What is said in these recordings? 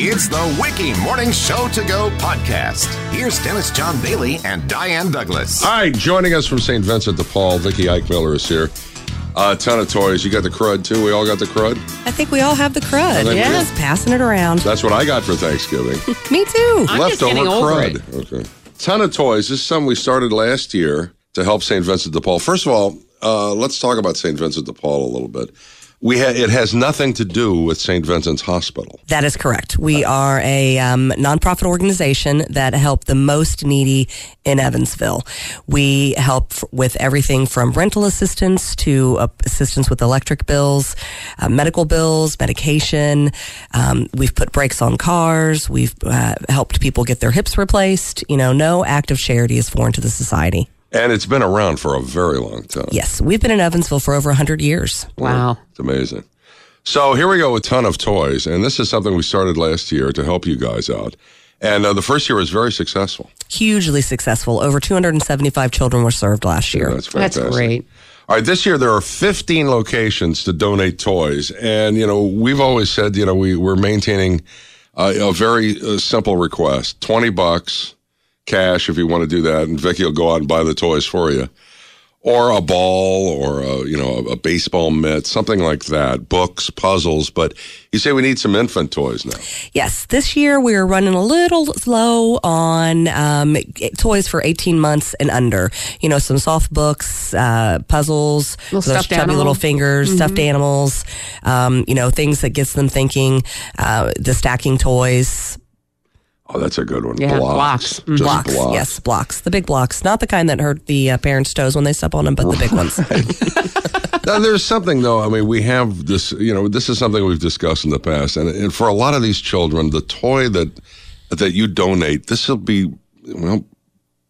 It's the WIKY Morning Show to Go podcast. Here's Dennis John Bailey and Diane Douglas. All right, joining us from St. Vincent de Paul, Vicki Eichmiller is here. A ton of toys. You got the crud too. We all got the crud. I think we all have the crud. Yeah, just passing it around. That's what I got for Thanksgiving. Me too. I'm just getting over crud. Okay. Ton of toys. This is something we started last year to help St. Vincent de Paul. First of all, uh, let's talk about St. Vincent de Paul a little bit. We ha- it has nothing to do with St. Vincent's Hospital. That is correct. We are a um, nonprofit organization that help the most needy in Evansville. We help f- with everything from rental assistance to uh, assistance with electric bills, uh, medical bills, medication. Um, we've put brakes on cars. We've uh, helped people get their hips replaced. You know, no act of charity is foreign to the society. And it's been around for a very long time. Yes, we've been in Evansville for over 100 years. Wow. It's amazing. So here we go, a ton of toys. And this is something we started last year to help you guys out. And uh, the first year was very successful. Hugely successful. Over 275 children were served last year. That's That's fantastic. great. All right, this year there are 15 locations to donate toys. And, you know, we've always said, you know, we, we're maintaining uh, a very uh, simple request 20 bucks cash if you want to do that. And Vicki will go out and buy the toys for you. Or a ball or, a, you know, a, a baseball mitt, something like that. Books, puzzles. But you say we need some infant toys now. Yes, this year we are running a little slow on um, toys for 18 months and under. You know, some soft books, uh, puzzles, Little those chubby animal. little fingers, stuffed animals. Um, you know, things that gets them thinking. Uh, the stacking toys, Oh, that's a good one. Yeah, blocks. blocks. Mm. Just blocks. blocks. Yes, blocks. The big blocks, not the kind that hurt the uh, parents' toes when they step on them, but the big ones. Now, there's something though. I mean, we have this. You know, this is something we've discussed in the past, and, and for a lot of these children, the toy that that you donate, this will be well,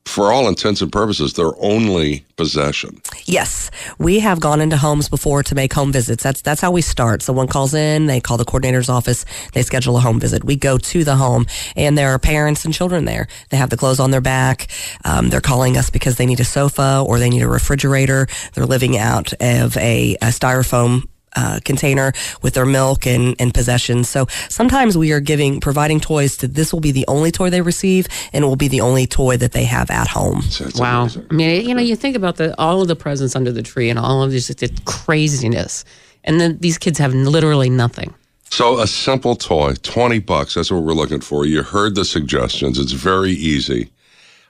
for all intents and purposes, their only possession. Yes, we have gone into homes before to make home visits. That's that's how we start. Someone calls in, they call the coordinator's office, they schedule a home visit. We go to the home, and there are parents and children there. They have the clothes on their back. Um, they're calling us because they need a sofa or they need a refrigerator. They're living out of a, a styrofoam. Uh, container with their milk and, and possessions. So sometimes we are giving, providing toys to this will be the only toy they receive and it will be the only toy that they have at home. So Wow. amazing. I mean, you know, you think about the all of the presents under the tree and all of this the craziness, and then these kids have literally nothing. So a simple toy, twenty bucks. That's what we're looking for. You heard the suggestions. It's very easy,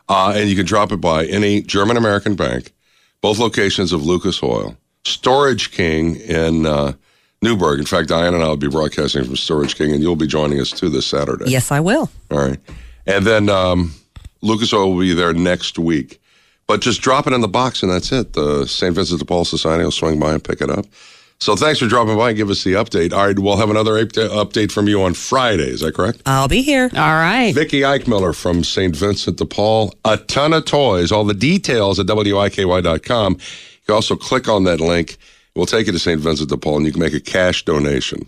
uh, and you can drop it by any German American bank, both locations of Lucas Oil, Storage King in uh, Newburgh. In fact, Diane and I will be broadcasting from Storage King, and you'll be joining us too this Saturday. Yes, I will. All right, and then um, Lucas Oil will be there next week. But just drop it in the box, and that's it. The St. Vincent de Paul Society will swing by and pick it up. So thanks for dropping by and give us the update. All right, we'll have another uh, update from you on Friday. Is that correct? I'll be here. All right. Vicki Eichmiller from St. Vincent de Paul. A ton of toys. All the details at wiky.com. You can also click on that link. We'll take you to St. Vincent de Paul, and you can make a cash donation.